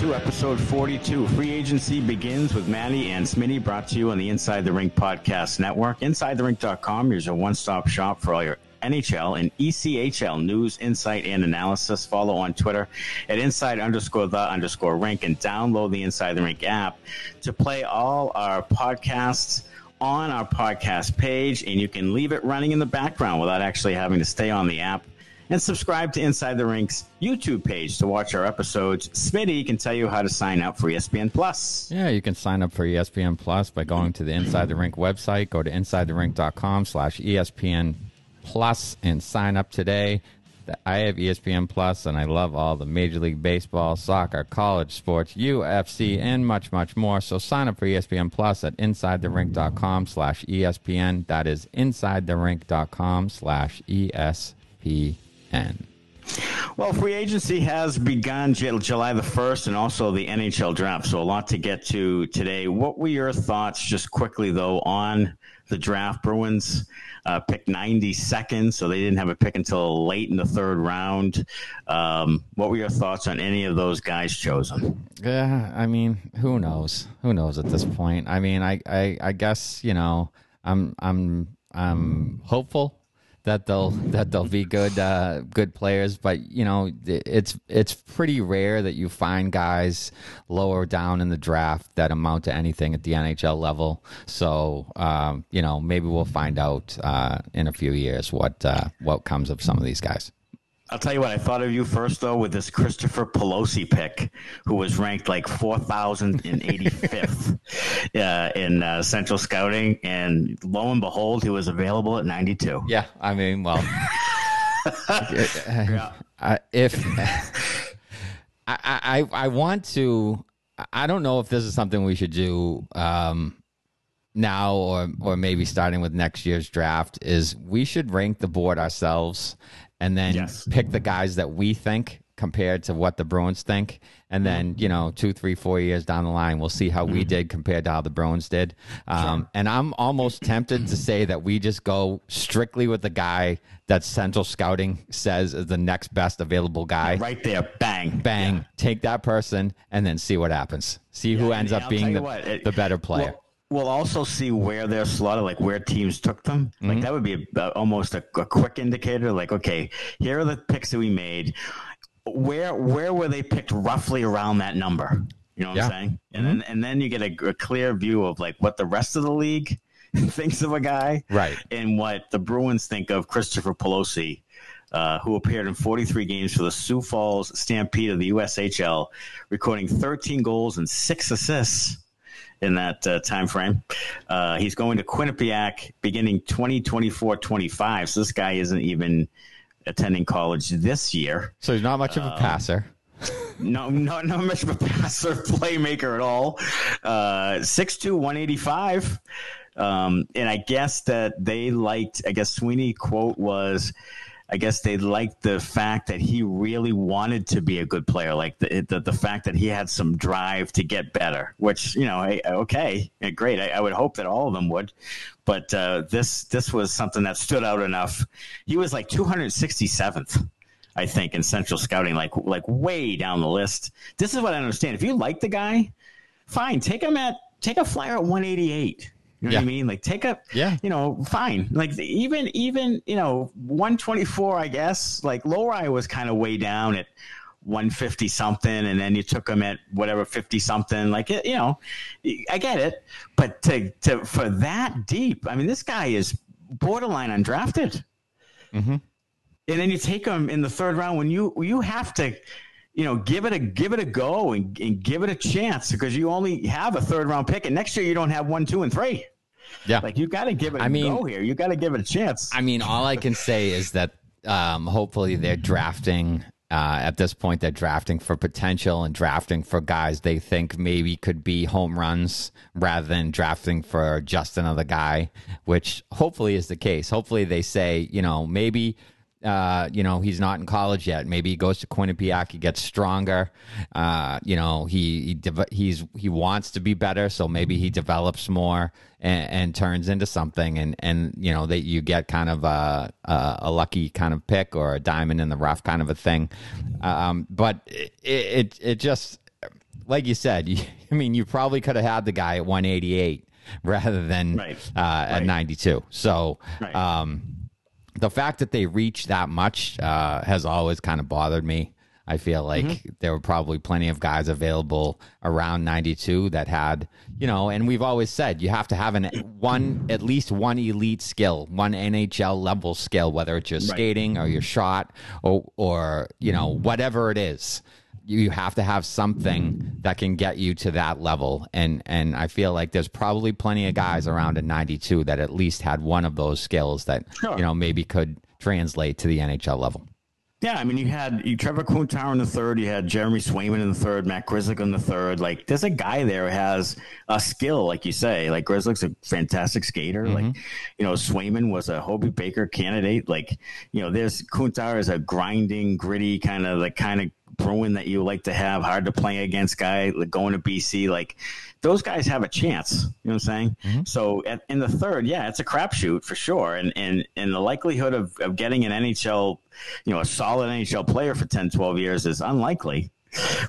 two, episode 42. Free agency begins with Manny and Smitty, brought to you on the Inside the Rink podcast network. InsideTheRink.com is your one-stop shop for all your NHL and ECHL news, insight, and analysis. Follow on Twitter at inside underscore the underscore rink and download the Inside the Rink app to play all our podcasts on our podcast page. And you can leave it running in the background without actually having to stay on the app. And subscribe to Inside the Rink's YouTube page to watch our episodes. Smitty can tell you how to sign up for ESPN Plus. Yeah, you can sign up for ESPN Plus by going to the Inside the Rink website. Go to insidetherink.com slash ESPN Plus and sign up today. I have ESPN Plus and I love all the Major League Baseball, soccer, college sports, UFC, and much, much more. So sign up for ESPN Plus at insidetherink.com slash ESPN. That is insidetherink.com slash ESPN. Well, free agency has begun July the 1st and also the NHL draft. So, a lot to get to today. What were your thoughts, just quickly, though, on the draft? Bruins uh, picked 92nd, so they didn't have a pick until late in the third round. Um, what were your thoughts on any of those guys chosen? Yeah, I mean, who knows? Who knows at this point? I mean, I, I, I guess, you know, I'm, I'm, I'm hopeful that they'll that they'll be good uh, good players. But you know, it's it's pretty rare that you find guys lower down in the draft that amount to anything at the NHL level. So um, you know, maybe we'll find out uh, in a few years what uh, what comes of some of these guys. I'll tell you what, I thought of you first, though, with this Christopher Pelosi pick, who was ranked like 4,085th uh, in uh, Central Scouting. And lo and behold, he was available at 92. Yeah. I mean, well, yeah. uh, if I, I, I want to, I don't know if this is something we should do. Um, now or or maybe starting with next year's draft is we should rank the board ourselves and then yes. pick the guys that we think compared to what the Bruins think. And then, you know, two, three, four years down the line, we'll see how we mm-hmm. did compared to how the Bruins did. Um, sure. And I'm almost tempted to say that we just go strictly with the guy that Central Scouting says is the next best available guy. Right there. Bang. Bang. Yeah. Take that person and then see what happens. See who ends up being the, what, it, the better player. Well, We'll also see where they're slotted, like where teams took them. Mm-hmm. Like that would be a, almost a, a, quick indicator. Like, okay, here are the picks that we made. Where where were they picked roughly around that number? You know what yeah. I'm saying? And mm-hmm. then and then you get a, a clear view of like what the rest of the league thinks of a guy, right? And what the Bruins think of Christopher Pelosi. Uh, who appeared in 43 games for the Sioux Falls Stampede of the USHL, recording 13 goals and six assists in that uh, time frame. Uh, he's going to Quinnipiac beginning 2024-25. So this guy isn't even attending college this year. So he's not much of a um, passer. no, not not much of a passer, playmaker at all. Uh, 6'2", 185. Um, and I guess that they liked. I guess Sweeney quote was I guess they liked the fact that he really wanted to be a good player, like the the, the fact that he had some drive to get better. Which you know, okay, great. I, I would hope that all of them would, but uh, this this was something that stood out enough. He was like 267th. I think in Central Scouting, like like way down the list. This is what I understand. If you like the guy, fine, take him at take a flyer at 188. You know yeah. what I mean? Like take a, yeah, you know, fine. Like even even you know 124, I guess. Like Lohrei was kind of way down at 150 something, and then you took him at whatever 50 something. Like it, you know, I get it, but to to for that deep, I mean, this guy is borderline undrafted. Mm-hmm. And then you take him in the third round when you you have to you know, give it a give it a go and, and give it a chance because you only have a third round pick, and next year you don't have one, two, and three. Yeah, like you got to give it. I mean, go here. You got to give it a chance. I mean, all I can say is that um, hopefully they're drafting. Uh, at this point, they're drafting for potential and drafting for guys they think maybe could be home runs rather than drafting for just another guy, which hopefully is the case. Hopefully, they say, you know, maybe uh, you know, he's not in college yet. Maybe he goes to Quinnipiac, he gets stronger. Uh, you know, he, he de- he's he wants to be better, so maybe he develops more and, and, turns into something. And and you know that you get kind of a, a, a lucky kind of pick or a diamond in the rough kind of a thing. Um, but it, it it just like you said, you, I mean, you probably could have had the guy at 188 rather than right. Uh, right. at 92. So. Right. Um, the fact that they reached that much uh, has always kind of bothered me. I feel like mm-hmm. there were probably plenty of guys available around 92 that had, you know, and we've always said you have to have an one at least one elite skill, one NHL level skill, whether it's your skating or your shot or or you know whatever it is you have to have something that can get you to that level and and I feel like there's probably plenty of guys around in 92 that at least had one of those skills that sure. you know maybe could translate to the NHL level. Yeah, I mean, you had you, Trevor Kuntar in the third, you had Jeremy Swayman in the third, Matt Grzelcyk in the third. Like, there's a guy there who has a skill, like you say. Like, Grzelcyk's a fantastic skater. Mm-hmm. Like, you know, Swayman was a Hobey Baker candidate. Like, you know, there's Kuntar is a grinding, gritty kind of the kind of Bruin that you like to have, hard to play against guy, like going to BC, like those guys have a chance. You know what I'm saying? Mm-hmm. So at, in the third, yeah, it's a crapshoot for sure, and and and the likelihood of, of getting an NHL, you know, a solid NHL player for 10, 12 years is unlikely,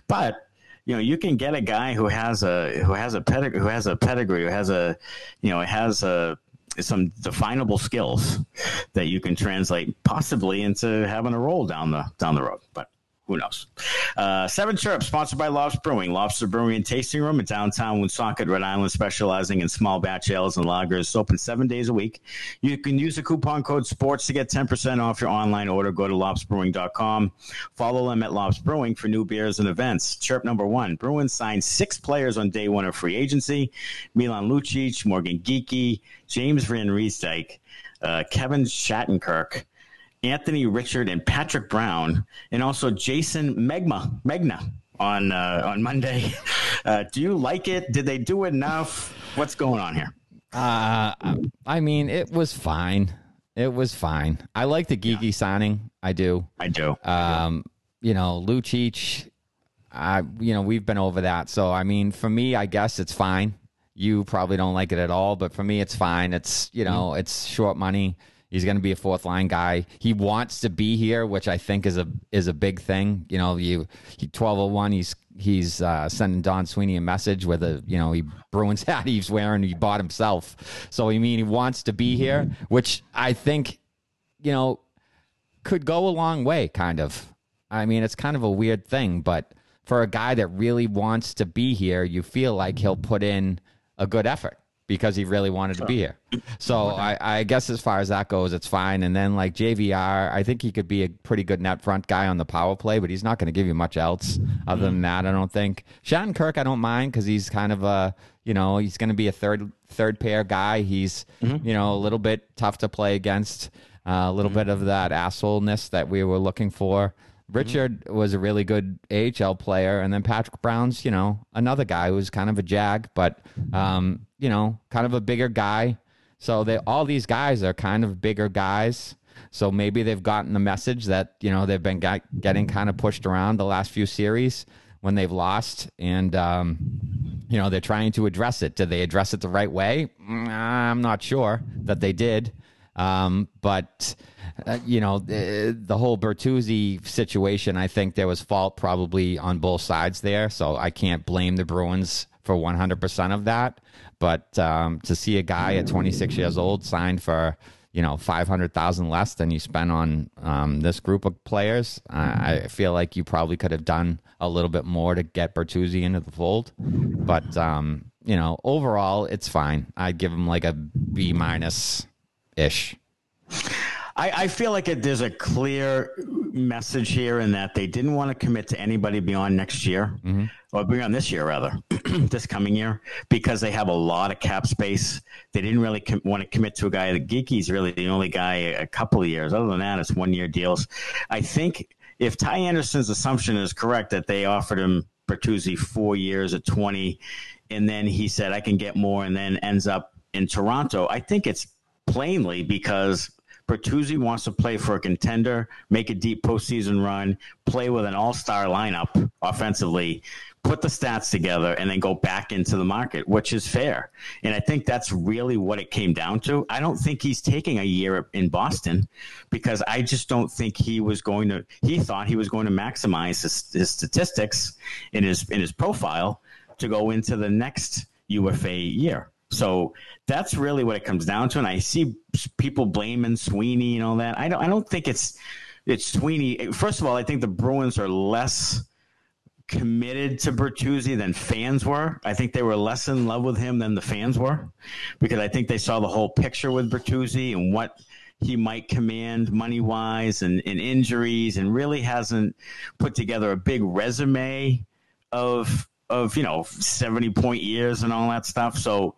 but you know you can get a guy who has a who has a pedigree who has a pedigree who has a you know has a some definable skills that you can translate possibly into having a role down the down the road but who knows? Uh, Seven Chirp, sponsored by Lobster Brewing. Lobster Brewing and Tasting Room in downtown Woonsocket, Rhode Island, specializing in small batch ales and lagers. open seven days a week. You can use the coupon code SPORTS to get 10% off your online order. Go to lobsterbrewing.com. Follow them at Lobster Brewing for new beers and events. Chirp number one. Bruins signed six players on day one of free agency. Milan Lucic, Morgan Geekie, James Van Riemsdyk, uh, Kevin Shattenkirk, Anthony Richard and Patrick Brown, and also Jason Megma Megna on uh, on Monday. Uh, do you like it? Did they do enough? What's going on here? Uh, I mean, it was fine. It was fine. I like the Geekie yeah. signing. I do. I do. Um, you know, Lucic. I, you know, we've been over that. So, I mean, for me, I guess it's fine. You probably don't like it at all, but for me, it's fine. It's you know, mm-hmm. it's short money. He's going to be a fourth line guy. He wants to be here, which I think is a is a big thing. You know, you he twelve oh one. He's he's uh, sending Don Sweeney a message with a you know he Bruins hat he's wearing he bought himself. So I mean he wants to be here, which I think you know could go a long way. Kind of. I mean it's kind of a weird thing, but for a guy that really wants to be here, you feel like he'll put in a good effort because he really wanted to be here. So I, I, guess as far as that goes, it's fine. And then like JVR, I think he could be a pretty good net front guy on the power play, but he's not going to give you much else other than that. I don't think Shattenkirk. I don't mind because he's kind of a you know he's going to be a third third pair guy. He's mm-hmm. you know a little bit tough to play against. Uh, a little mm-hmm. bit of that assholeness that we were looking for. Richard mm-hmm. was a really good AHL player, and then Patrick Brown's, you know, another guy who was kind of a jag, but um, you know, kind of a bigger guy. So they all these guys are kind of bigger guys. So maybe they've gotten the message that you know they've been got, getting kind of pushed around the last few series when they've lost, and um, you know they're trying to address it. Did they address it the right way? Mm, I'm not sure that they did, um, but uh, you know, the, the, whole Bertuzzi situation, I think there was fault probably on both sides there. So I can't blame the Bruins for 100% of that. But um, to see a guy at 26 years old signed for, you know, 500,000 less than you spent on um, this group of players, I, I feel like you probably could have done a little bit more to get Bertuzzi into the fold. But, um, you know, overall, it's fine. I'd give him like a B minus ish. I, I feel like it, there's a clear message here in that they didn't want to commit to anybody beyond next year, mm-hmm. or beyond this year rather, this coming year, because they have a lot of cap space. They didn't really com- want to commit to a guy. The Geekie's really the only guy a couple of years. Other than that, it's one year deals. I think if Ty Anderson's assumption is correct that they offered him Bertuzzi four years at 20, and then he said, I can get more, and then ends up in Toronto, I think it's plainly because Bertuzzi wants to play for a contender, make a deep postseason run, play with an all star lineup offensively, put the stats together, and then go back into the market, which is fair. And I think that's really what it came down to. I don't think he's taking a year in Boston because I just don't think he was going to. He thought he was going to maximize his, his statistics in his in his profile to go into the next UFA year. So that's really what it comes down to. And I see people blaming Sweeney and all that. I don't. I don't think it's it's Sweeney. First of all, I think the Bruins are less committed to Bertuzzi than fans were. I think they were less in love with him than the fans were, because I think they saw the whole picture with Bertuzzi and what he might command money wise and, and injuries, and really hasn't put together a big resume of of you know seventy point years and all that stuff. So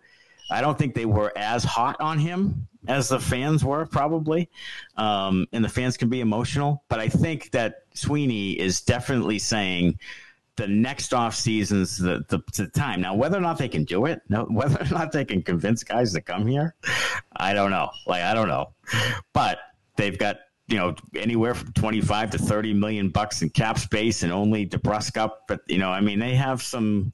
I don't think they were as hot on him as the fans were probably, um, and the fans can be emotional. But I think that Sweeney is definitely saying the next off season's the, the, the time. Now, whether or not they can do it, no, whether or not they can convince guys to come here, I don't know. Like I don't know, but they've got you know anywhere from 25 to 30 million bucks in cap space and only DeBrusk up but you know i mean they have some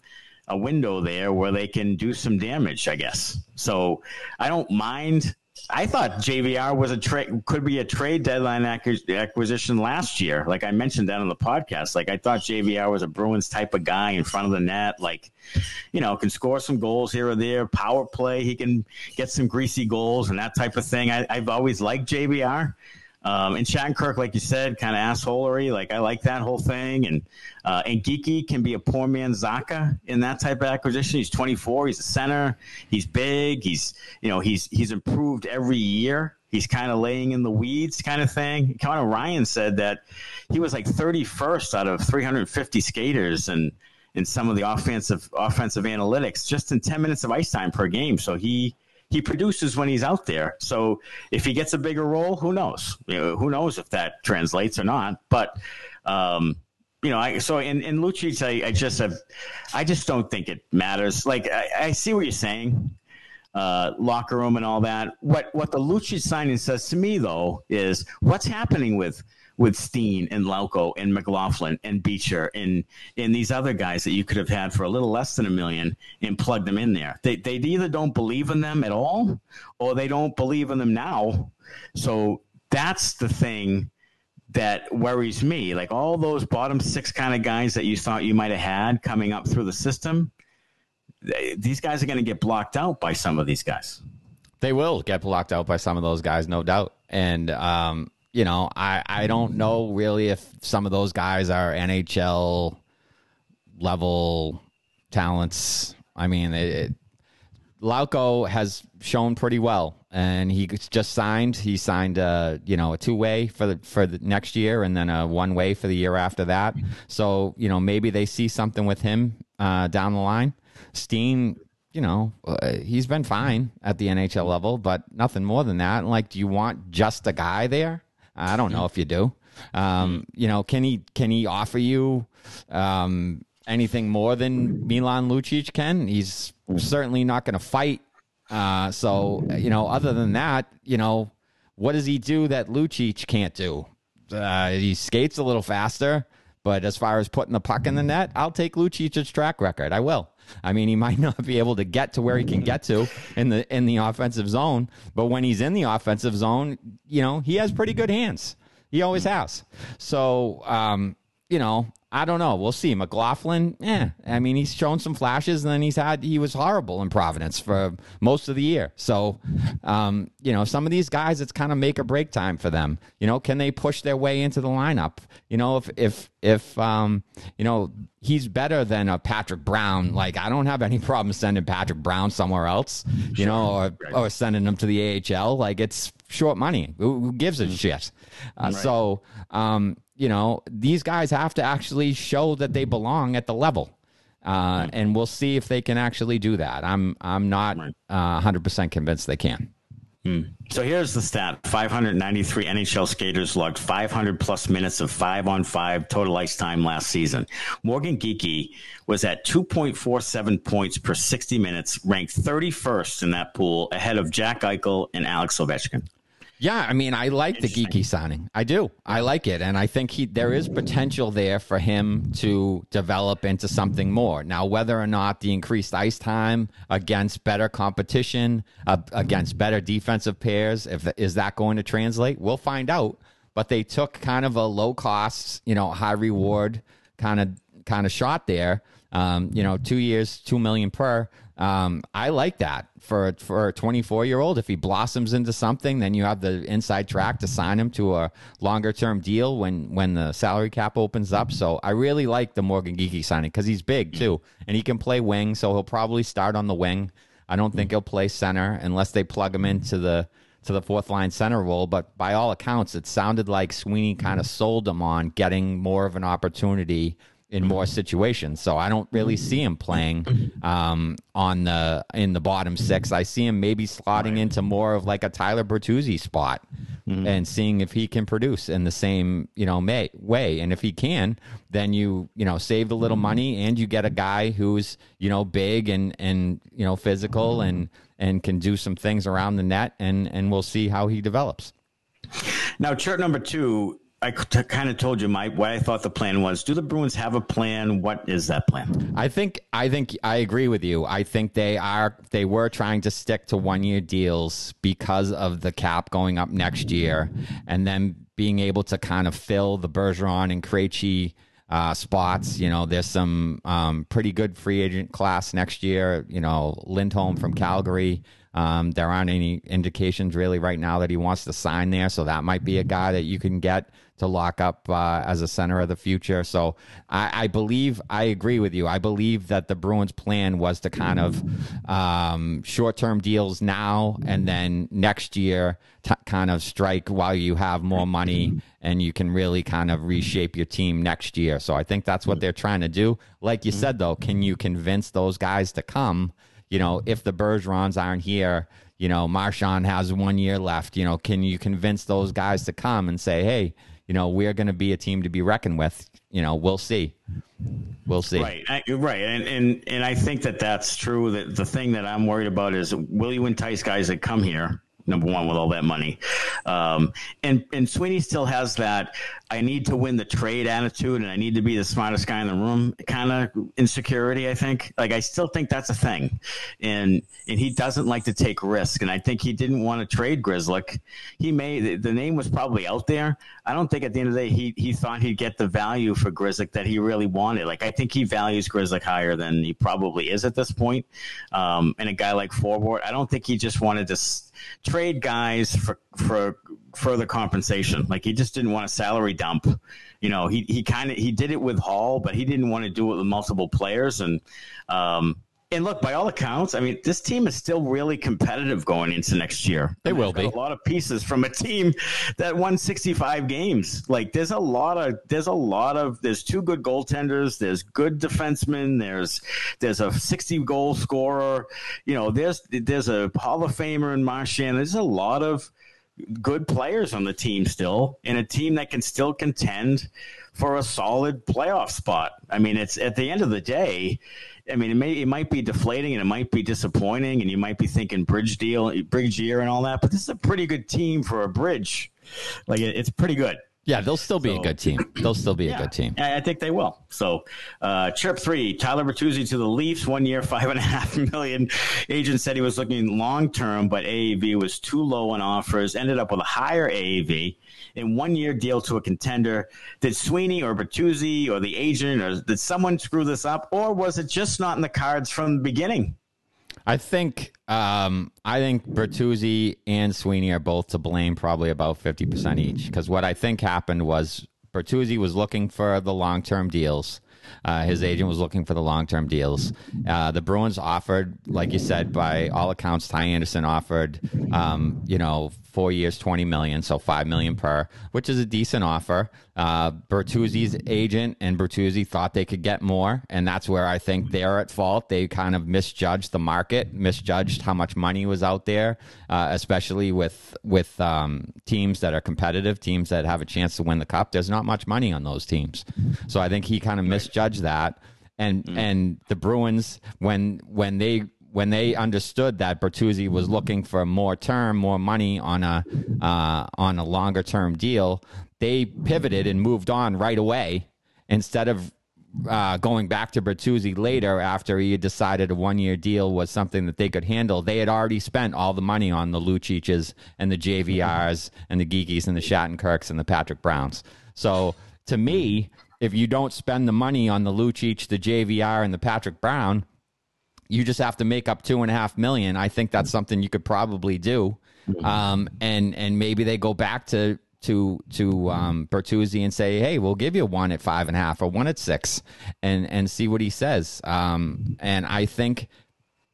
a window there where they can do some damage i guess so i don't mind I thought JVR was a trade could be a trade deadline acquisition last year. Like I mentioned that on the podcast. Like I thought JVR was a Bruins type of guy in front of the net. Like, you know, can score some goals here or there. Power play, he can get some greasy goals and that type of thing. I, I've always liked JVR. Um, and Shattenkirk, like you said, kind of assholery. Like I like that whole thing. And uh, and Geekie can be a poor man Zacha in that type of acquisition. He's 24. He's a center. He's big. He's you know he's he's improved every year. He's kind of laying in the weeds, kind of thing. Kind of Ryan said that he was like 31st out of 350 skaters and in some of the offensive offensive analytics just in 10 minutes of ice time per game. So he he produces when he's out there. So if he gets a bigger role, who knows? You know, who knows if that translates or not? But um, you know, I so in in Lucic, I, I just have, I just don't think it matters. Like I, I see what you're saying, uh, locker room and all that. What what the Lucic signing says to me though is what's happening with with Steen and Lauko and McLaughlin and Beecher and and these other guys that you could have had for a little less than a million and plugged them in there. They they either don't believe in them at all or they don't believe in them now. So that's the thing that worries me. Like all those bottom six kind of guys that you thought you might have had coming up through the system, they, these guys are going to get blocked out by some of these guys. They will get blocked out by some of those guys, no doubt. And um, you know, I, I don't know really if some of those guys are NHL level talents. I mean, it, it, Lauko has shown pretty well, and he just signed. He signed a you know a two way for the for the next year, and then a one way for the year after that. So you know maybe they see something with him uh, down the line. Steen, you know, uh, he's been fine at the NHL level, but nothing more than that. Like, do you want just a guy there? I don't know if you do. Um, you know, can he can he offer you um, anything more than Milan Lucic can? He's certainly not going to fight. Uh, so you know, other than that, you know, what does he do that Lucic can't do? Uh, he skates a little faster, but as far as putting the puck in the net, I'll take Lucic's track record. I will. I mean, he might not be able to get to where he can get to in the in the offensive zone, but when he's in the offensive zone, you know, he has pretty good hands. He always has. So, um, you know, I don't know. We'll see. McLaughlin, yeah. I mean, he's shown some flashes, and then he's had he was horrible in Providence for most of the year. So, um, you know, some of these guys, it's kind of make or break time for them. You know, can they push their way into the lineup? You know, if if if um, you know he's better than a Patrick Brown, like I don't have any problem sending Patrick Brown somewhere else. You sure. know, or or sending him to the AHL. Like it's short money. Who, who gives a mm. shit? Uh, right. So, um, you know, these guys have to actually show that they belong at the level. Uh, mm. and we'll see if they can actually do that. I'm I'm not uh, 100% convinced they can. Hmm. So here's the stat 593 NHL skaters logged 500 plus minutes of five on five total ice time last season. Morgan Geekie was at 2.47 points per 60 minutes, ranked 31st in that pool, ahead of Jack Eichel and Alex Ovechkin. Yeah, I mean, I like the Geekie signing. I do. I like it, and I think he there is potential there for him to develop into something more. Now, whether or not the increased ice time against better competition, uh, against better defensive pairs, if is that going to translate, we'll find out. But they took kind of a low cost, you know, high reward kind of kind of shot there. Um, you know, two years, two million per. Um, I like that for for a 24 year old. If he blossoms into something, then you have the inside track to sign him to a longer term deal when when the salary cap opens up. So I really like the Morgan Geekie signing because he's big too, and he can play wing. So he'll probably start on the wing. I don't think he'll play center unless they plug him into the to the fourth line center role. But by all accounts, it sounded like Sweeney kind of sold him on getting more of an opportunity in more situations. So I don't really see him playing um, on the in the bottom six. I see him maybe slotting into more of like a Tyler Bertuzzi spot mm-hmm. and seeing if he can produce in the same you know may, way. And if he can, then you you know save a little money and you get a guy who's you know big and and you know physical and and can do some things around the net. And and we'll see how he develops. Now, chart number two I t- kind of told you my what I thought the plan was. Do the Bruins have a plan? What is that plan? I think I think I agree with you. I think they are they were trying to stick to one year deals because of the cap going up next year, and then being able to kind of fill the Bergeron and Krejci uh, spots. You know, there's some um, pretty good free agent class next year. You know, Lindholm from Calgary. Um, there aren't any indications really right now that he wants to sign there, so that might be a guy that you can get to lock up uh, as a center of the future. So I, I, believe I agree with you. I believe that the Bruins' plan was to kind of um, short-term deals now and then next year t- kind of strike while you have more money and you can really kind of reshape your team next year. So I think that's what they're trying to do. Like you said, though, can you convince those guys to come? You know, if the Bergerons aren't here you know, Marchand has one year left. You know, can you convince those guys to come and say, hey, you know, we're going to be a team to be reckoned with. You know, we'll see. We'll see. Right, I, right, and and and I think that that's true. That the thing that I'm worried about is will you entice guys that come here number one with all that money. Um, and and Sweeney still has that I need to win the trade attitude and I need to be the smartest guy in the room kind of insecurity. I think like I still think that's a thing, and and he doesn't like to take risk. And I think he didn't want to trade Grzelcyk. He may the name was probably out there. I don't think at the end of the day he he thought he'd get the value for Grzelcyk that he really wanted. Like I think he values Grzelcyk higher than he probably is at this point. Um, and a guy like Forbort, I don't think he just wanted to trade guys for for further compensation. Like he just didn't want a salary dump. You know, he he kind of he did it with Hall, but he didn't want to do it with multiple players. And um, and look, by all accounts, I mean, this team is still really competitive going into next year. They will be a lot of pieces from a team that won 65 games. Like, there's a lot of there's a lot of there's two good goaltenders. There's good defensemen. There's there's a 60 goal scorer. You know, there's there's a Hall of Famer in Marchand. There's a lot of good players on the team still, and a team that can still contend for a solid playoff spot. I mean, it's at the end of the day I mean, it may it might be deflating and it might be disappointing, and you might be thinking bridge deal, bridge year, and all that. But this is a pretty good team for a bridge. Like it, it's pretty good. Yeah, they'll still be so, a good team. They'll still be yeah, a good team. I think they will. So, uh, chirp three, Tyler Bertuzzi to the Leafs, one year, five and a half million. Agent said he was looking long term, but AAV was too low on offers. Ended up with a higher AAV in one year deal to a contender. Did Sweeney or Bertuzzi or the agent or did someone screw this up, or was it just not in the cards from the beginning? I think um, I think Bertuzzi and Sweeney are both to blame, probably about fifty percent each. Because what I think happened was Bertuzzi was looking for the long term deals. Uh, his agent was looking for the long term deals. Uh, the Bruins offered, like you said, by all accounts, Ty Anderson offered, um, you know, four years, twenty million, so five million per, which is a decent offer. Uh, Bertuzzi's agent and Bertuzzi thought they could get more, and that's where I think they're at fault. They kind of misjudged the market, misjudged how much money was out there, uh, especially with with um, teams that are competitive, teams that have a chance to win the cup. There's not much money on those teams, so I think he kind of misjudged that. And mm. and the Bruins when when they when they understood that Bertuzzi was looking for more term, more money on a uh, on a longer term deal, they pivoted and moved on right away instead of uh, going back to Bertuzzi later after he had decided a one year deal was something that they could handle. They had already spent all the money on the Lucics and the JVRs and the Geekies and the Shattenkirks and the Patrick Browns. So to me, if you don't spend the money on the Lucic, the JVR, and the Patrick Brown, you just have to make up two and a half million. I think that's something you could probably do. Um, and and maybe they go back to to to um, Bertuzzi and say, "Hey, we'll give you one at five and a half or one at six, and and see what he says." Um, and I think,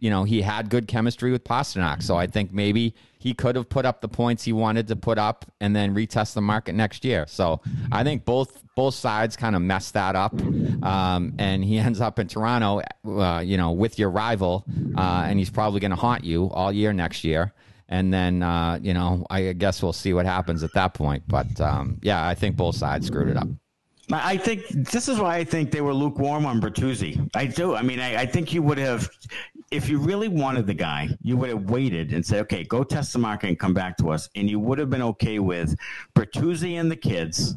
you know, he had good chemistry with Pastrnak, so I think maybe he could have put up the points he wanted to put up and then retest the market next year. So I think both both sides kind of messed that up, um, and he ends up in Toronto, uh, you know, with your rival, uh, and he's probably going to haunt you all year next year and then uh, you know I guess we'll see what happens at that point. But um, yeah, I think both sides screwed it up. I think this is why I think they were lukewarm on Bertuzzi. I do. I mean, I, I, think you would have, if you really wanted the guy, you would have waited and said, okay, go test the market and come back to us. And you would have been okay with Bertuzzi and the kids,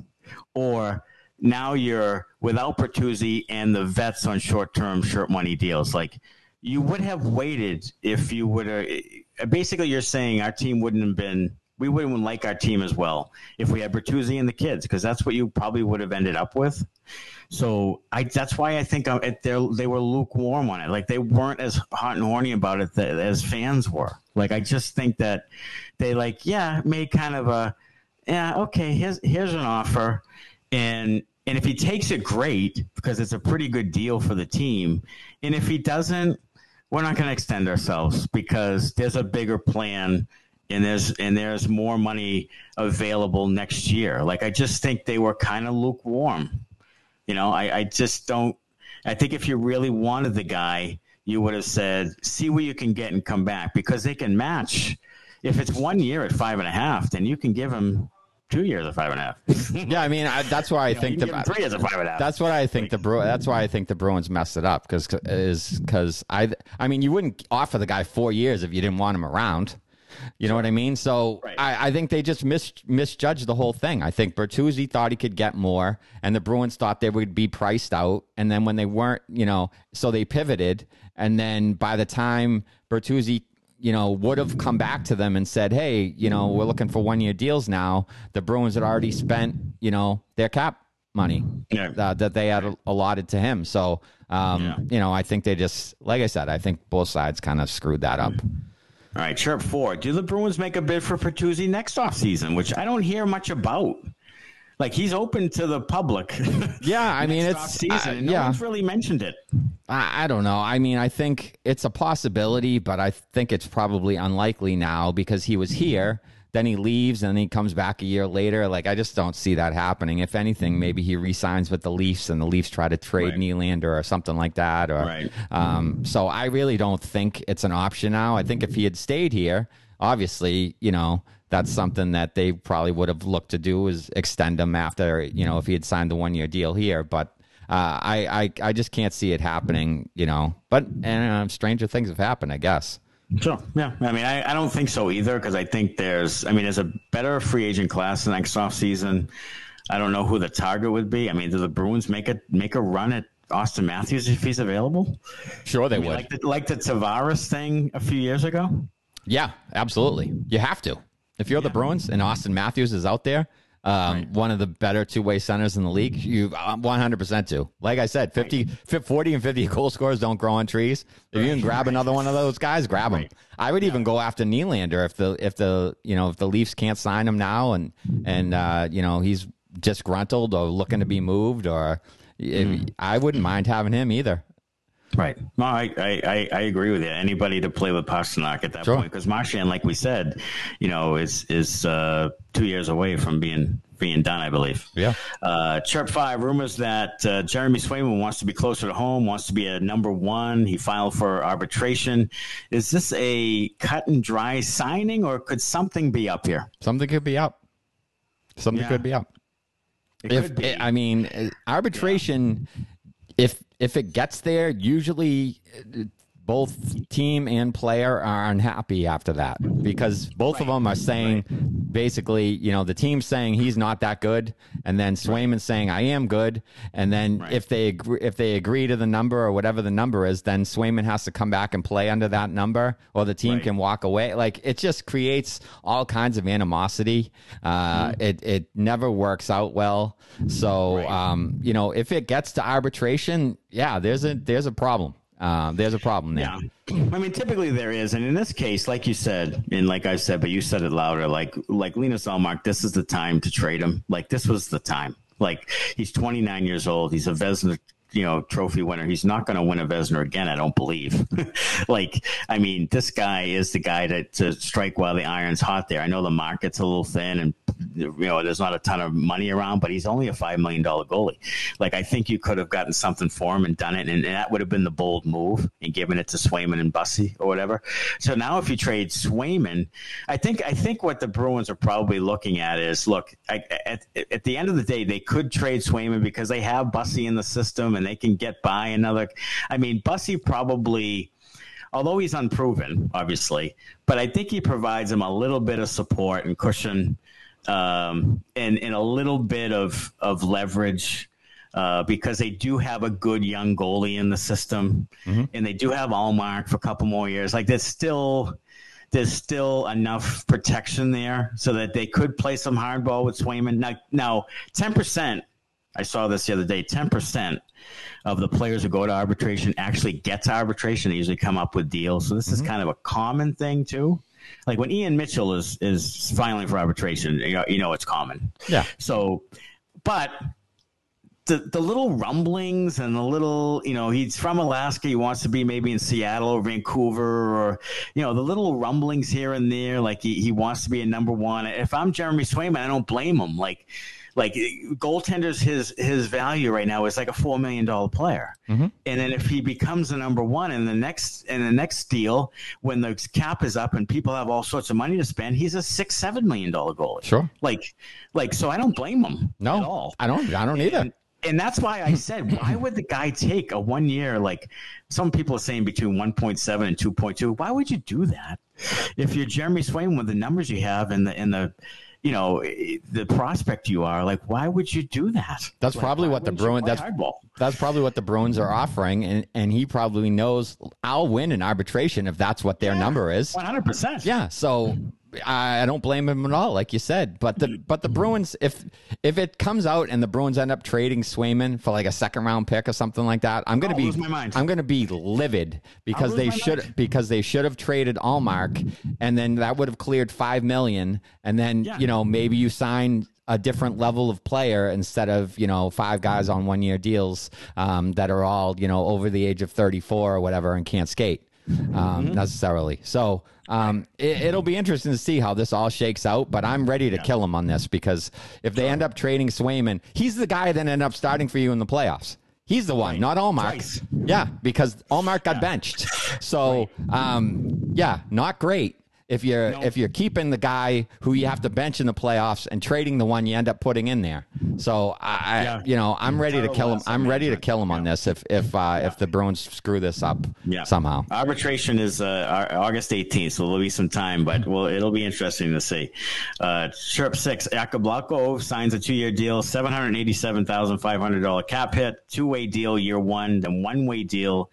or now you're without Bertuzzi and the vets on short term short money deals. Like, you would have waited if you would have basically you're saying our team wouldn't have been we wouldn't like our team as well if we had Bertuzzi and the kids because that's what you probably would have ended up with. So I that's why I think uh, they were lukewarm on it. Like they weren't as hot and horny about it as fans were. Like I just think that they like yeah made kind of a yeah okay here's here's an offer and and if he takes it great because it's a pretty good deal for the team and if he doesn't we're not going to extend ourselves because there's a bigger plan and there's and there's more money available next year. Like I just think they were kind of lukewarm. You know, I, I just don't. I think if you really wanted the guy, you would have said, "See what you can get and come back," because they can match. If it's one year at five and a half, then you can give him two years of five and a half. yeah, I mean I, that's why I you think know, the three years of five and a half. That's what I think the Bru- That's why I think the Bruins messed it up because is because I I mean you wouldn't offer the guy four years if you didn't want him around. You know what I mean? So right. I, I think they just mis- misjudged the whole thing. I think Bertuzzi thought he could get more, and the Bruins thought they would be priced out. And then when they weren't, you know, so they pivoted. And then by the time Bertuzzi you know, would have come back to them and said, "Hey, you know, we're looking for one year deals now." The Bruins had already spent, you know, their cap money yeah. uh, that they had allotted to him. So, um, yeah. you know, I think they just, like I said, I think both sides kind of screwed that up. All right, Chirp four. Do the Bruins make a bid for Bertuzzi next offseason, which I don't hear much about? like he's open to the public. Yeah, I mean it's season. Uh, no yeah. one's really mentioned it. I, I, don't know. I mean, I think it's a possibility, but I think it's probably unlikely now because he was here. Then he leaves and then he comes back a year later. Like I just don't see that happening. If anything, maybe he resigns with the Leafs and the Leafs try to trade right. Nylander or something like that. Or right. um, so I really don't think it's an option now. I think if he had stayed here, obviously, you know, that's something that they probably would have looked to do is extend him after you know if he had signed the one year deal here. But uh, I, I I just can't see it happening. You know, but and uh, stranger things have happened, I guess. Sure. Yeah. I mean, I, I don't think so either because I think there's, I mean, there's a better free agent class next off season. I don't know who the target would be. I mean, do the Bruins make a make a run at Auston Matthews if he's available? Sure, they I mean, would. Like the, like the Tavares thing a few years ago. Yeah, absolutely. You have to. If you're yeah. the Bruins and Auston Matthews is out there, um, right. one of the better two way centers in the league, you 100% do. Like I said, 50, right. 40 and 50 goal scores don't grow on trees. If right. you can grab another one of those guys, grab them. I would yeah. even go after Nylander if the if the you know if the Leafs can't sign him now and and uh, you know he's disgruntled or looking to be moved or mm. I wouldn't mind having him either. Right. No, I, I, I agree with you. Anybody to play with Pastrnak at that sure. point, because Marchand, like we said, you know, is is uh, two years away from being being done, I believe. Yeah. Uh, Chirp five rumors that uh, Jeremy Swayman wants to be closer to home, wants to be a number one. He filed for arbitration. Is this a cut and dry signing, or could something be up here? Something could be up. Something yeah. could be up. It if I mean uh, arbitration, yeah. if if it gets there, usually uh, both team and player are unhappy after that because both of them are saying basically, you know, the team's saying he's not that good, and then Swayman's saying I am good, and then Right. if they agree, if they agree to the number or whatever the number is, then Swayman has to come back and play under that number, or the team Right. can walk away. Like it just creates all kinds of animosity. Uh, Mm-hmm. It it never works out well. So Right. um, you know, if it gets to arbitration, yeah, there's a there's a problem. Um, there's a problem there. Yeah, I mean, typically there is, and in this case, like you said, and like I said, but you said it louder. Like like Linus Ullmark, this is the time to trade him. Like this was the time. Like he's 29 years old. He's a Vezina, you know, trophy winner. He's not going to win a Vezina again. I don't believe. like I mean, this guy is the guy to to strike while the iron's hot. There, I know the market's a little thin, and you know, there's not a ton of money around, but he's only a five million dollar goalie. Like I think you could have gotten something for him and done it, and, and that would have been the bold move and given it to Swayman and Bussi or whatever. So now if you trade Swayman, I think I think what the Bruins are probably looking at is look I, at at the end of the day they could trade Swayman because they have Bussi in the system and they can get by another. I mean Bussi probably although he's unproven, obviously, but I think he provides him a little bit of support and cushion, um, and and a little bit of of leverage. Uh, because they do have a good young goalie in the system, and they do have Ullmark for a couple more years. Like there's still there's still enough protection there so that they could play some hardball with Swayman. Now, now, ten percent. I saw this the other day. Ten percent of the players who go to arbitration actually get to arbitration. They usually come up with deals. So this is kind of a common thing too. Like when Ian Mitchell is is filing for arbitration, you know, you know it's common. Yeah. So, but the the little rumblings and the little, you know, he's from Alaska. He wants to be maybe in Seattle or Vancouver, or you know, the little rumblings here and there. Like he, he wants to be a number one. If I'm Jeremy Swayman, I don't blame him. Like. Like goaltenders, his his value right now is like a four million dollar player, mm-hmm. and then if he becomes the number one in the next in the next deal, when the cap is up and people have all sorts of money to spend, he's a six seven million dollar goalie. Sure. Like, like so, I don't blame him No, at all. I don't. I don't either. And, and that's why I said, why would the guy take a one year? Like some people are saying between 1.7 and 2.2. Why would you do that? If you're Jeremy Swayman with the numbers you have and the and the you know the prospect you are, like why would you do that? That's Like, probably what the wouldn't you Bruin. play That's hardball? that's probably what the Bruins are offering, and and he probably knows I'll win an arbitration if that's what their number is. 100. percent Yeah, so I don't blame him at all, like you said. But the but the Bruins, if if it comes out and the Bruins end up trading Swayman for like a second round pick or something like that, I'm gonna I'll be. I'm gonna be livid because they should mind. because they should have traded Ullmark, and then that would have cleared five million, and then Yeah. you know maybe you sign a different level of player instead of you know five guys on one year deals um, that are all you know over the age of 34 or whatever and can't skate um, necessarily. So um, it, it'll be interesting to see how this all shakes out. But I'm ready to kill him on this because if they end up trading Swayman, he's the guy that ended up starting for you in the playoffs. He's the one, not Ullmark. Twice. Yeah, because Ullmark got benched. So um, yeah, not great. If you're if you're keeping the guy who you have to bench in the playoffs and trading the one you end up putting in there, so I, Yeah. you know, I'm ready to kill him. I'm ready to kill him on this if if uh, if the Bruins screw this up Yeah. somehow. Arbitration is uh, August 18th, so there'll be some time, but well, it'll be interesting to see. Uh, Chirp six, Jakub Lauko signs a two-year deal, seven hundred eighty-seven thousand five hundred dollar cap hit, two-way deal year one, then one-way deal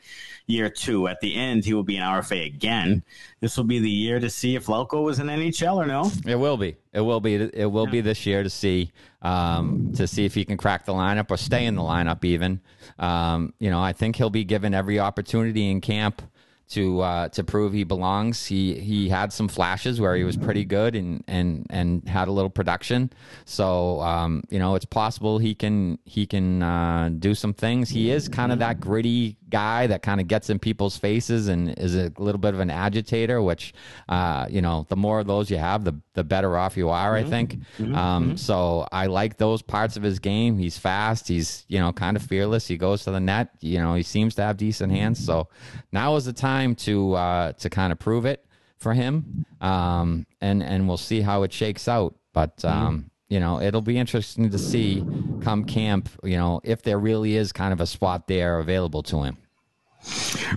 year two. At the end, he will be an RFA again. This will be the year to see if Lauko was in NHL or no. It will be. It will be. It will be this year to see um, to see if he can crack the lineup or stay in the lineup. Even, um, you know, I think he'll be given every opportunity in camp to uh, to prove he belongs. He he had some flashes where he was pretty good and and and had a little production. So um, you know, it's possible he can he can uh, do some things. He is kind of that gritty guy that kind of gets in people's faces and is a little bit of an agitator. Which uh, you know, the more of those you have, the the better off you are. I think. Um, So I like those parts of his game. He's fast. He's you know kind of fearless. He goes to the net. You know, he seems to have decent hands. So now is the time to uh, to kind of prove it for him. Um, and and we'll see how it shakes out. But um, you know, it'll be interesting to see come camp. You know, if there really is kind of a spot there available to him.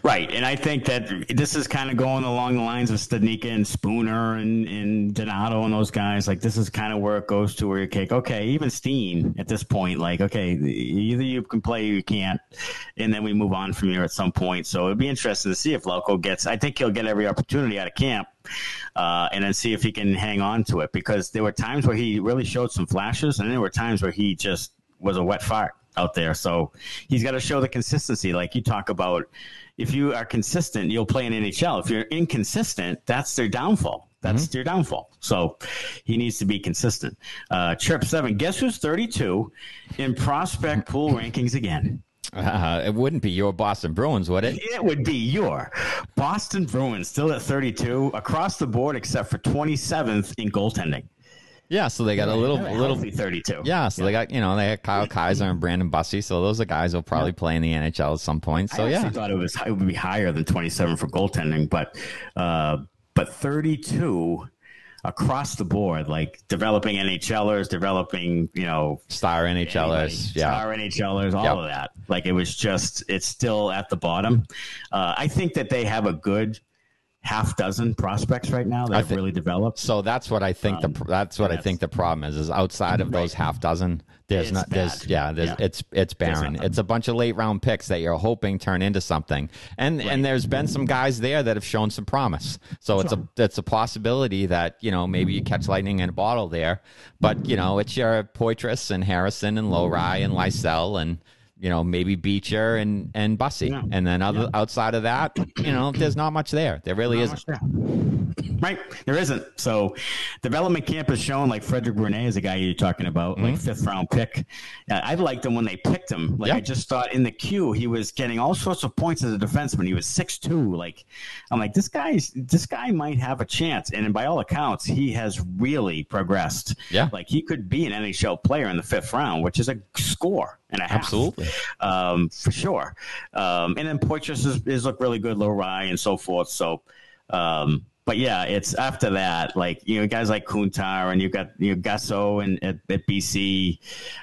Right, and I think that this is kind of going along the lines of Studnicka and Spooner and, and Donato and those guys. Like this is kind of where it goes to where you kick. Okay, even Steen at this point, like okay, either you can play or you can't, and then we move on from here at some point. So it'd be interesting to see if Lauko gets. I think he'll get every opportunity out of camp, uh, and then see if he can hang on to it because there were times where he really showed some flashes, and there were times where he just was a wet fart out there. So he's got to show the consistency, like you talk about if you are consistent, you'll play in NHL. If you're inconsistent, that's their downfall. That's mm-hmm. their downfall. So he needs to be consistent. Uh, Chirp seven. Guess who's 32 in prospect pool rankings again? Uh, it wouldn't be your Boston Bruins, would it? It would be your Boston Bruins, still at 32 across the board, except for 27th in goaltending. Yeah, so they got a little, a little 32. Yeah, so yeah. they got you know they had Kyle Keyser and Brandon Bussi, so those are guys will probably yeah. play in the NHL at some point. So I yeah, thought it was it would be higher than 27 for goaltending, but uh, but 32 across the board, like developing NHLers, developing you know star NHLers, yeah, star NHLers, all yep. of that. Like it was just, it's still at the bottom. Uh, I think that they have a good half dozen prospects right now that have really developed. So that's what I think. Um, the that's what I think the problem is. Is outside of those half dozen, there's it's not. There's yeah. There's Yeah. it's it's barren. It's a bunch of late round picks that you're hoping turn into something. And and there's been some guys there that have shown some promise. So it's a it's a possibility that you know maybe you catch lightning in a bottle there. But you know it's your Poitras and Harrison and Lohrei and Lysell and you know, maybe Beecher and and Bussi, yeah. and then other, yeah. outside of that, you know, there's not much there. There really not isn't. Right, there isn't. So, development camp has shown like Frederic Brunet is a guy you're talking about, mm-hmm. like fifth round pick. Uh, I liked him when they picked him. Like yeah. I just thought in the queue he was getting all sorts of points as a defenseman. He was six two. Like I'm like this guy's this guy might have a chance, and by all accounts, he has really progressed. Yeah, like he could be an NHL player in the fifth round, which is a score and a half. Absolutely. Um, for sure. Um, and then Poitras is, is look really good, Lohrei and so forth. So, um, but yeah, it's after that, like you know, guys like Kuntar and you've got you know Gasseau and at, at BC,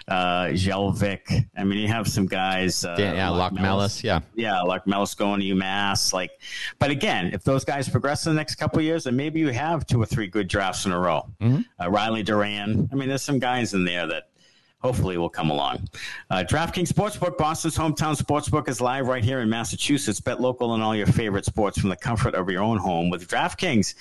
uh, Jellvik. I mean, you have some guys. Uh, yeah, yeah, Locmelis, yeah, yeah, Locmelis going to UMass. Like, but again, if those guys progress in the next couple years, then maybe you have two or three good drafts in a row. Mm-hmm. Uh, Riley Duran. I mean, there's some guys in there that hopefully will come along. Uh, DraftKings Sportsbook, Boston's hometown sportsbook, is live right here in Massachusetts. Bet local on all your favorite sports from the comfort of your own home with DraftKings.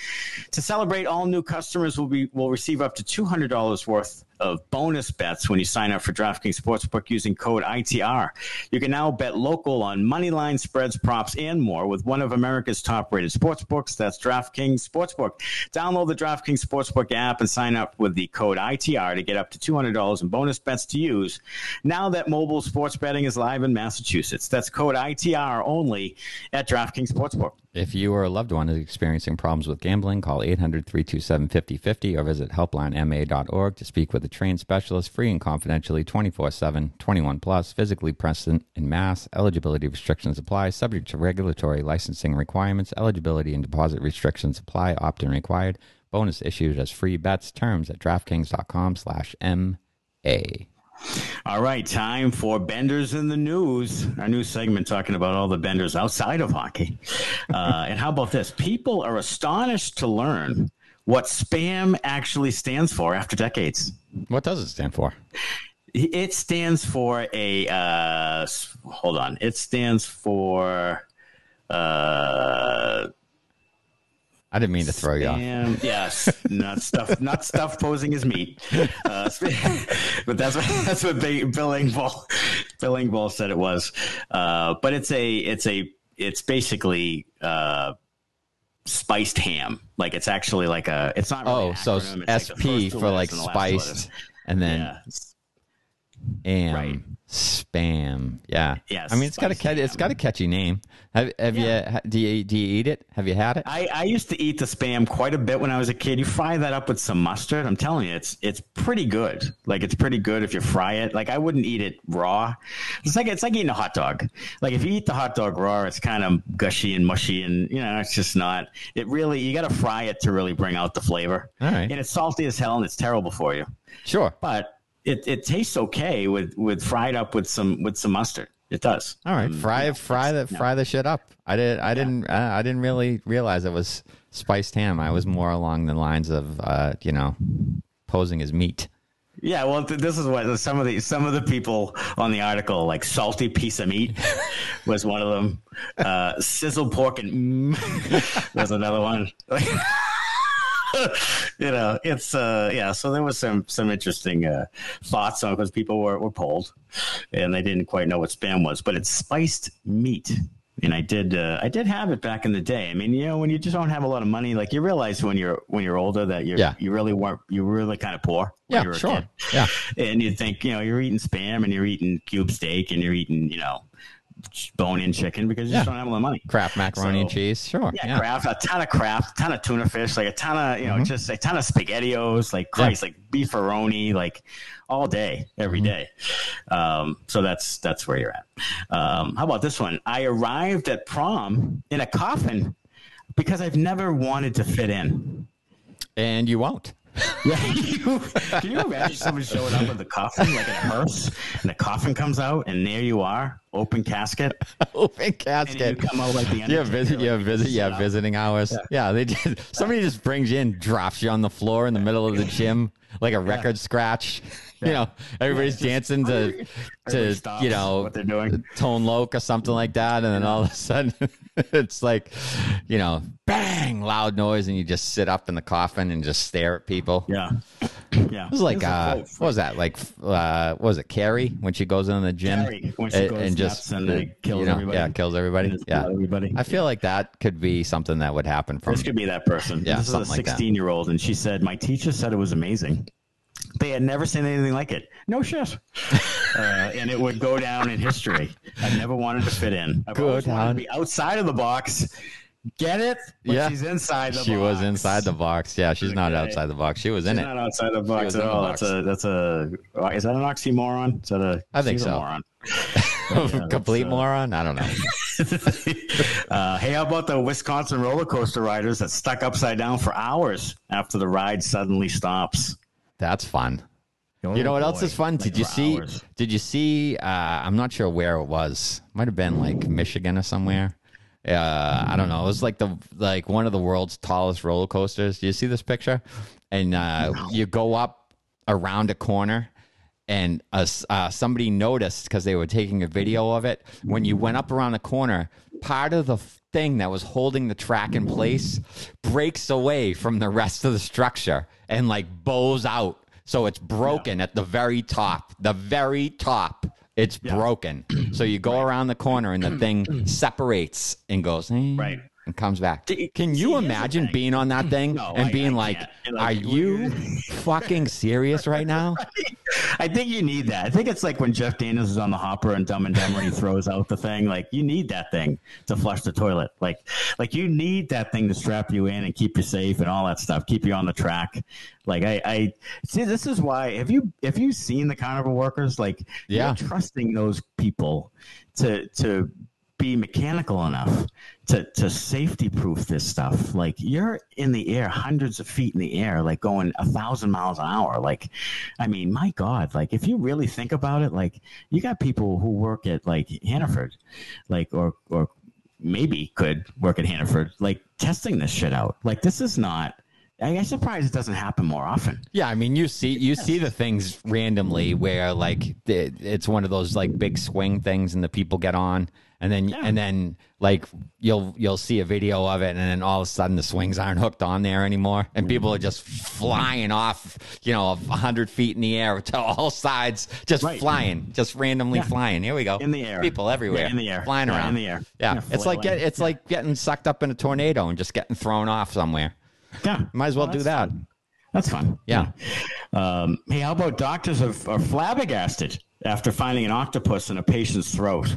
To celebrate, all new customers will be will receive up to two hundred dollars worth of bonus bets when you sign up for DraftKings Sportsbook using code ITR. You can now bet local on money line spreads, props, and more with one of America's top rated sportsbooks. That's DraftKings Sportsbook. Download the DraftKings Sportsbook app and sign up with the code ITR to get up to $200 in bonus bets to use now that mobile sports betting is live in Massachusetts. That's code ITR only at DraftKings Sportsbook. If you or a loved one is experiencing problems with gambling, call 800 327 5050 or visit helplinema.org to speak with a trained specialist free and confidentially 24 7, 21 plus, physically present in Mass. Eligibility restrictions apply, subject to regulatory licensing requirements. Eligibility and deposit restrictions apply, opt in required. Bonus issued as free bets. Terms at DraftKings.com slash MA. All right, time for Benders in the News, our new segment talking about all the benders outside of hockey. Uh, and how about this? People are astonished to learn what spam actually stands for after decades. What does it stand for? It stands for a, uh, hold on, it stands for. Uh, I didn't mean to throw you off. Yes, not stuff, not stuff posing as meat. Uh, but that's what that's what Bill Engvall, Bill Engvall said it was. Uh, but it's a it's a it's basically uh, spiced ham. Like it's actually like a it's not. Really oh, so SP like for like spiced, and then yeah. and right spam. Yeah. Yes. I mean, it's got a catchy, it's got a catchy name. Have, have yeah. you do you do you eat it? Have you had it? I, I used to eat the spam quite a bit when I was a kid. You fry that up with some mustard. I'm telling you, it's it's pretty good. Like it's pretty good if you fry it. Like I wouldn't eat it raw. It's like it's like eating a hot dog. Like if you eat the hot dog raw, it's kind of gushy and mushy, and you know it's just not. It really you got to fry it to really bring out the flavor. All right. And it's salty as hell, and it's terrible for you. Sure. But it, it tastes okay with, with fried up with some with some mustard. It does. All right, Um, fry yeah, fry the yeah. fry the shit up. I did I didn't uh, I didn't really realize it was spiced ham. I was more along the lines of uh, you know posing as meat. Yeah, well, th- this is what some of the some of the people on the article like salty piece of meat was one of them. Uh, sizzle pork and mm, was another one. you know, it's uh, yeah. So there was some some interesting uh, thoughts on because people were were polled and they didn't quite know what spam was, but it's spiced meat. And I did, uh, I did have it back in the day. I mean, you know, when you just don't have a lot of money, like you realize when you're when you're older that you Yeah. you really weren't, you were really kind of poor. when Yeah, you were a sure. kid Yeah. and you think you know you're eating spam and you're eating cube steak and you're eating you know bone in chicken because you just don't have a lot of money. Kraft macaroni and cheese. Sure. Yeah, Yeah. Kraft, a ton of Kraft, a ton of tuna fish, like a ton of you know, Mm-hmm. just a ton of spaghettios, like Christ, like beefaroni, like all day, every Mm-hmm. day. Um, so that's that's where you're at. Um, how about this one? I arrived at prom in a coffin because I've never wanted to fit in. And you won't. Yeah, you, can you imagine someone showing up with a coffin, like in a hearse, and the coffin comes out, and there you are, open casket, Open and you casket. come out like the Yeah, visit. Yeah, you visit. Yeah, visiting hours. Yeah, they just somebody just brings you in, drops you on the floor in the middle of the gym like a record scratch. You know, everybody's dancing to to you know what they're doing. Tone Loc or something like that, and then all of a sudden it's like, you know, bang, loud noise, and you just sit up in the coffin and just stare at people. Yeah, yeah. It was like, uh, what was that? Like, uh, what was it, Carrie when she goes in the gym Carrie, when she goes nuts and, uh, like, kills you know, everybody. Yeah, kills everybody. Yeah, everybody. I feel like that could be something that would happen from. This could be that person. Yeah, this is a something like 16 year old, and she said, "My teacher said it was amazing. They had never seen anything like it. No shit. uh, and it would go down in history. I never wanted to fit in. I've wanted to be outside of the box. Get it? But Yeah. she's inside the she box. was inside the box. Yeah, she's not outside the box. She was in She's it. not outside the box at all. box. That's a that's a is that an oxymoron? Is that a I think so. moron. Yeah, Complete uh, moron. I don't know. uh, hey, how about the Wisconsin roller coaster riders that stuck upside down for hours after the ride suddenly stops? That's fun. You know what else is fun? Did you see? hours. Did you see? Uh, I'm not sure where it was. Might have been like Michigan or somewhere. Uh, I don't know. It was like the like one of the world's tallest roller coasters. Do you see this picture? And uh, you go up around a corner, and uh, somebody noticed because they were taking a video of it. When you went up around the corner, part of the thing that was holding the track in place breaks away from the rest of the structure and like bows out. So it's broken at the very top. The very top. It's broken. So you go around the corner and the thing separates and goes eh, Right. and comes back. D- Can you imagine being on that thing No, and I- being I like, can't. "Are you fucking serious right now?" I think you need that. I think it's like when Jeff Daniels is on the hopper and Dumb and Dumber and he throws out the thing. Like you need that thing to flush the toilet. Like, like you need that thing to strap you in and keep you safe and all that stuff. Keep you on the track. Like I, I see. This is why. Have you have you seen the carnival workers? Like, Yeah. you're trusting those people to to be mechanical enough to to safety proof this stuff. Like you're in the air, hundreds of feet in the air, like going a thousand miles an hour. Like, I mean, my God, like if you really think about it, like you got people who work at like Hannaford, like or or maybe could work at Hannaford, like testing this shit out. Like this is not. I- I'm surprised it doesn't happen more often. Yeah, I mean, you see, you see the things randomly where like it's one of those like big swing things, and the people get on, and then Yeah. and then like you'll you'll see a video of it, and then all of a sudden the swings aren't hooked on there anymore, and people are just flying off, you know, a hundred feet in the air to all sides, just Right. flying, just randomly Yeah. flying. Here we go, In the air. people everywhere, Yeah, in the air. flying around in the air. Yeah, it's like get, it's like getting sucked up in a tornado and just getting thrown off somewhere. Yeah, Might as well, do that. fun. That's fun. Yeah. Um, hey, how about doctors are, are flabbergasted after finding an octopus in a patient's throat?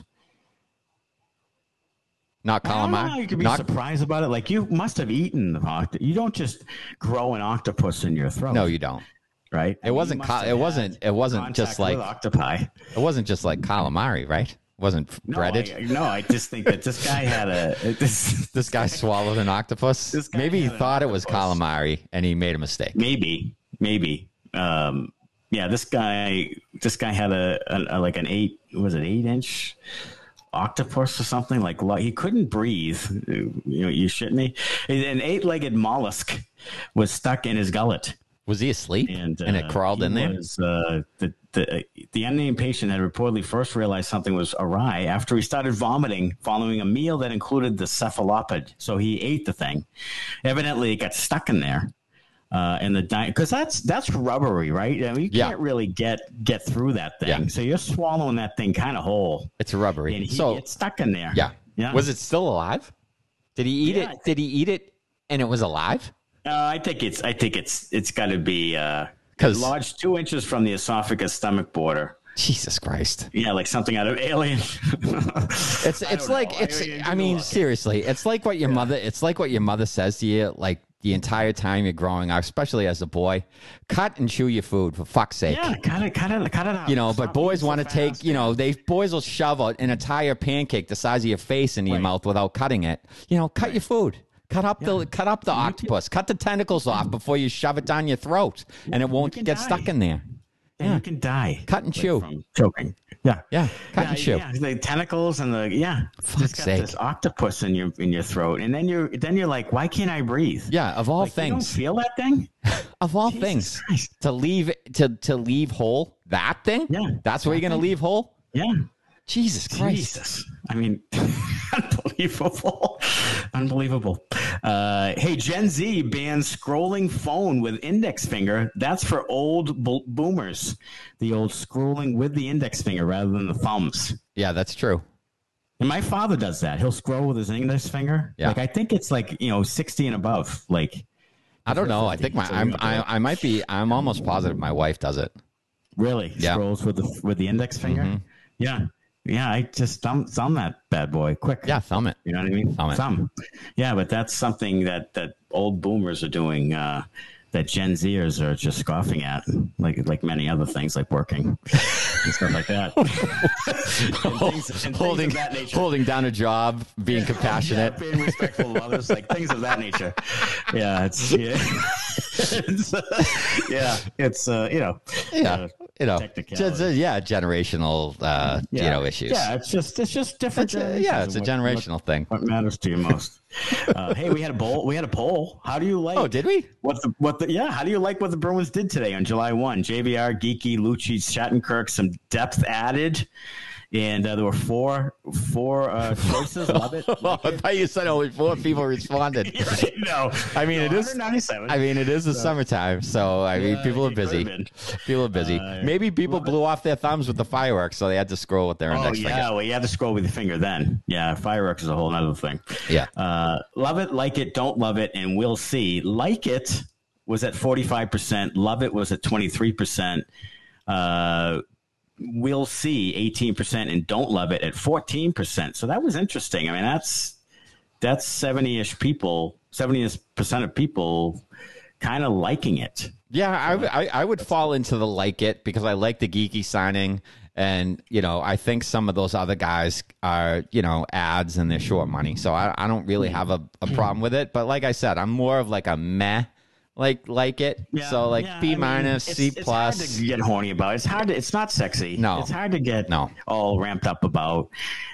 Not I don't calamari. you could be Not- surprised about it. Like you must have eaten the octopus. You don't just grow an octopus in your throat. no, you don't. right? It wasn't. Ca- it wasn't. It wasn't just like. octopi. It wasn't just like calamari, right? It wasn't No, breaded. I, no, I just think that this guy had a this. this guy swallowed an octopus. Maybe he thought it was calamari and he made a mistake. Maybe, maybe. Um, yeah, this guy, this guy had a, a, a like an eight, was it eight inch octopus or something? Like he couldn't breathe. You know, you shitting me? An eight legged mollusk was stuck in his gullet. Was he asleep? And, uh, and it crawled in there. Was, uh, the the the unnamed patient had reportedly first realized something was awry after he started vomiting following a meal that included the cephalopod. So he ate the thing. Evidently, it got stuck in there. Uh, and the diet, because that's that's rubbery, right? I mean, you yeah. can't really get get through that thing. Yeah. So you're swallowing that thing kind of whole. It's rubbery, and he so gets stuck in there. Yeah, yeah. Was it still alive? Did he eat it? Did he eat it and it was alive? Uh, I think it's I think it's it's got to be because uh, lodged two inches from the esophagus stomach border. Jesus Christ! Yeah, like something out of Alien. it's it's like know. it's. I, I mean, seriously, it's like what your yeah. mother. It's like what your mother says to you, like the entire time you're growing up, especially as a boy. Cut and chew your food for fuck's sake. Yeah, cut it, cut it, cut it out. You know, but boys want to so take. You know, they boys will shove an entire pancake the size of your face in your mouth without cutting it. You know, cut right. your food. Cut up yeah. the cut up the you octopus. Can, cut the tentacles off mm. before you shove it down your throat, and it won't get die. stuck in there. Yeah, you can die. Cut and chew. choking. Yeah, yeah. Cut yeah, and chew. Yeah, the tentacles and the yeah. Fuck's got sake. this octopus in your in your throat, and then you're then you're like, why can't I breathe? Yeah, of all like, things, feel that thing. of all Jesus things, Christ. to leave to to leave whole that thing. Yeah, that's where you're gonna leave whole. Yeah. Jesus Christ. Jesus. I mean, unbelievable. Unbelievable. Uh, hey, Gen Z bans scrolling phone with index finger. That's for old bo- boomers. The old scrolling with the index finger rather than the thumbs. Yeah, that's true. And my father does that. He'll scroll with his index finger. Yeah. Like I think it's like, you know, 60 and above. Like I don't know. I think my I'm, I, I might be I'm almost positive my wife does it. Really? Yeah. Scrolls with the with the index finger? Mm-hmm. Yeah. Yeah, I just thumb thumb that bad boy quick. Yeah, thumb it. You know what I mean? Thumb it. Thumb. Yeah, but that's something that that old boomers are doing. Uh, that Gen Zers are just scoffing at, like like many other things, like working and stuff like that. and things, and holding holding down a job, being yeah, compassionate, yeah, being respectful of others, like things of that nature. Yeah, it's yeah, it's, uh, yeah, it's uh, you know, yeah. Uh, you know, just, uh, yeah, generational, uh, yeah. you know, issues. Yeah, it's just it's just different. It's a, yeah, it's a what, generational what, thing. What matters to you most? uh, hey, we had a poll. We had a poll. How do you like? Oh, did we? What the what the? Yeah, how do you like what the Bruins did today on July one? JVR, Geekie, Lucic, Shattenkirk, some depth added and uh, there were four four uh, choices. Love it. Like I thought you said only four people responded. no, I mean no, it is. I mean it is the so, summertime, so I mean people are busy. People are busy. Maybe people blew off their thumbs with the fireworks, so they had to scroll with their oh, index yeah, finger. well, you had to scroll with your finger then. Yeah, fireworks is a whole other thing. Yeah. Uh, love it, like it, don't love it, and we'll see. Like it was at forty five percent. Love it was at twenty three percent. Uh, we'll see 18% and don't love it at 14%. So that was interesting. I mean, that's that's 70ish people, 70% of people kind of liking it. Yeah, I, I, I would fall into the like it because I like the Geekie signing. And, you know, I think some of those other guys are, you know, ads and they're short money. So I, I don't really mm-hmm. have a, a mm-hmm. problem with it. But like I said, I'm more of like a meh like like it. Yeah, so like yeah, B minus, C plus. It's hard to get horny about. It's hard to. It's not sexy. No, it's hard to get no all ramped up about.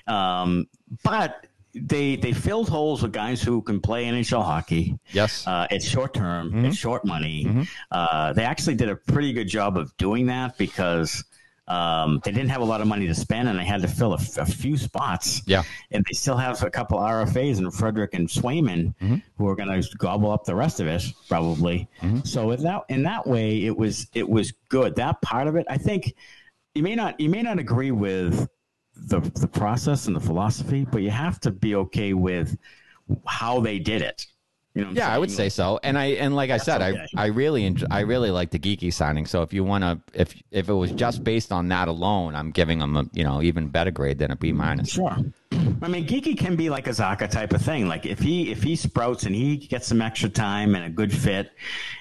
Um, but they they filled holes with guys who can play NHL hockey. Yes, uh, it's short term. Mm-hmm. It's short money. Mm-hmm. Uh, they actually did a pretty good job of doing that because um, they didn't have a lot of money to spend, and they had to fill a, f- a few spots. Yeah, and they still have a couple RFAs and Frederic and Swayman mm-hmm. who are going to gobble up the rest of it probably. Mm-hmm. So in that in that way, it was it was good. That part of it, I think, you may not you may not agree with the the process and the philosophy, but you have to be okay with how they did it. You know yeah, saying? I would say so. And I and like I said, okay. I I really enjoy, I really like the Geekie signing. So if you want to, if if it was just based on that alone, I'm giving them a you know even better grade than a B minus. Sure. I mean, Geekie can be like a Zacha type of thing. Like if he if he sprouts and he gets some extra time and a good fit,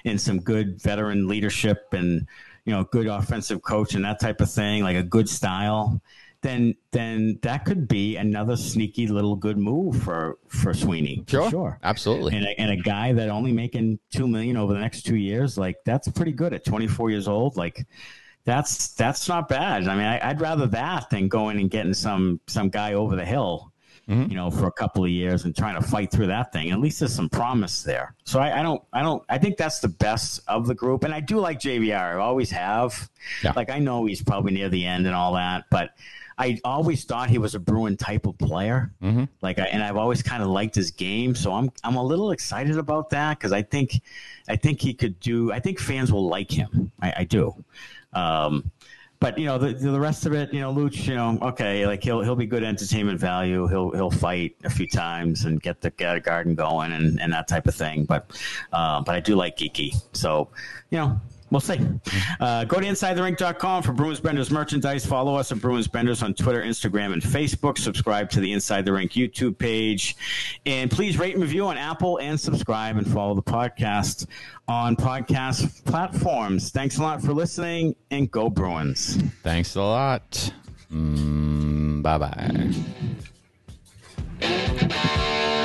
and some good veteran leadership and you know good offensive coach and that type of thing, like a good style then then that could be another sneaky little good move for for Sweeney. Sure, sure, absolutely. And a, and a guy that only making two million over the next two years, like that's pretty good at 24 years old. Like, that's that's not bad. I mean, I, would rather that than going and getting some some guy over the hill, mm-hmm. you know, for a couple of years and trying to fight through that thing. At least there's some promise there. So I, I don't, I don't, I think that's the best of the group. And I do like JVR. I always have. Yeah. Like I know he's probably near the end and all that, but I always thought he was a Bruin type of player. Mm-hmm. Like, I, and I've always kind of liked his game, so I'm I'm a little excited about that because I think I think he could do. I think fans will like him. I, I do. Um, but you know the the rest of it, you know, Luch, you know, okay, like he'll he'll be good entertainment value. He'll he'll fight a few times and get the garden going and, and that type of thing. But uh, but I do like Geekie, so you know We'll see. Uh, go to InsideTheRink.com for Bruins Benders merchandise. Follow us at Bruins Benders on Twitter, Instagram, and Facebook. Subscribe to the Inside the Rink YouTube page. And please rate and review on Apple and subscribe and follow the podcast on podcast platforms. Thanks a lot for listening and go Bruins. Thanks a lot. Mm, bye bye.